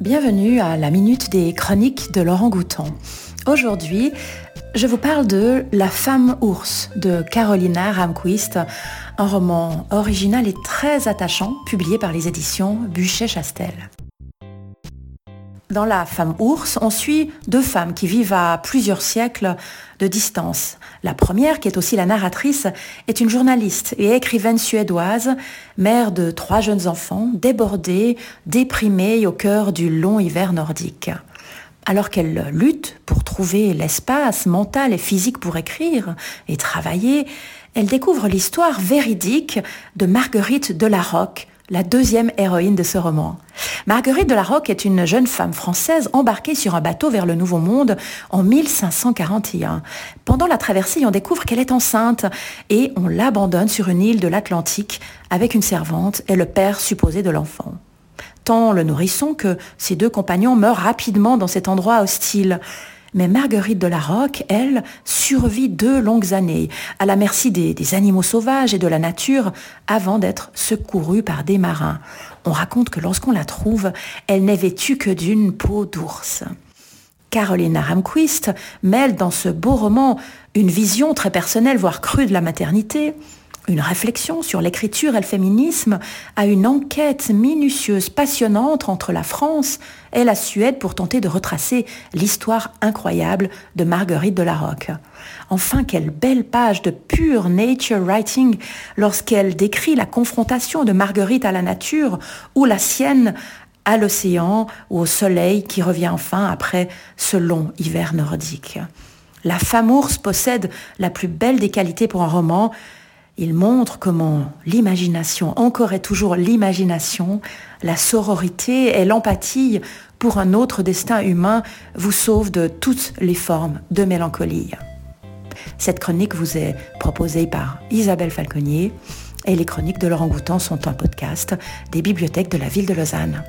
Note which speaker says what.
Speaker 1: Bienvenue à la Minute des Chroniques de Laurent Gouton. Aujourd'hui, je vous parle de La femme ours de Carolina Ramquist, un roman original et très attachant publié par les éditions Buchet-Chastel. Dans La femme ours, on suit deux femmes qui vivent à plusieurs siècles de distance. La première, qui est aussi la narratrice, est une journaliste et écrivaine suédoise, mère de trois jeunes enfants, débordée, déprimée au cœur du long hiver nordique. Alors qu'elle lutte pour trouver l'espace mental et physique pour écrire et travailler, elle découvre l'histoire véridique de Marguerite de la Roque, la deuxième héroïne de ce roman. Marguerite de la Roque est une jeune femme française embarquée sur un bateau vers le Nouveau Monde en 1541. Pendant la traversée, on découvre qu'elle est enceinte et on l'abandonne sur une île de l'Atlantique avec une servante et le père supposé de l'enfant. Tant le nourrisson que ses deux compagnons meurent rapidement dans cet endroit hostile. Mais Marguerite de la Roque, elle, survit deux longues années, à la merci des, animaux sauvages et de la nature, avant d'être secourue par des marins. On raconte que lorsqu'on la trouve, elle n'est vêtue que d'une peau d'ours. Carolina Ramquist mêle dans ce beau roman une vision très personnelle, voire crue de la maternité, une réflexion sur l'écriture et le féminisme, à une enquête minutieuse, passionnante entre la France et la Suède pour tenter de retracer l'histoire incroyable de Marguerite de la Roque. Enfin, quelle belle page de pure nature writing lorsqu'elle décrit la confrontation de Marguerite à la nature ou la sienne à l'océan ou au soleil qui revient enfin après ce long hiver nordique. La femme ours possède la plus belle des qualités pour un roman, il montre comment l'imagination, encore et toujours l'imagination, la sororité et l'empathie pour un autre destin humain vous sauvent de toutes les formes de mélancolie. Cette chronique vous est proposée par Isabelle Falconier et les chroniques de Laurent Goutan sont un podcast des bibliothèques de la ville de Lausanne.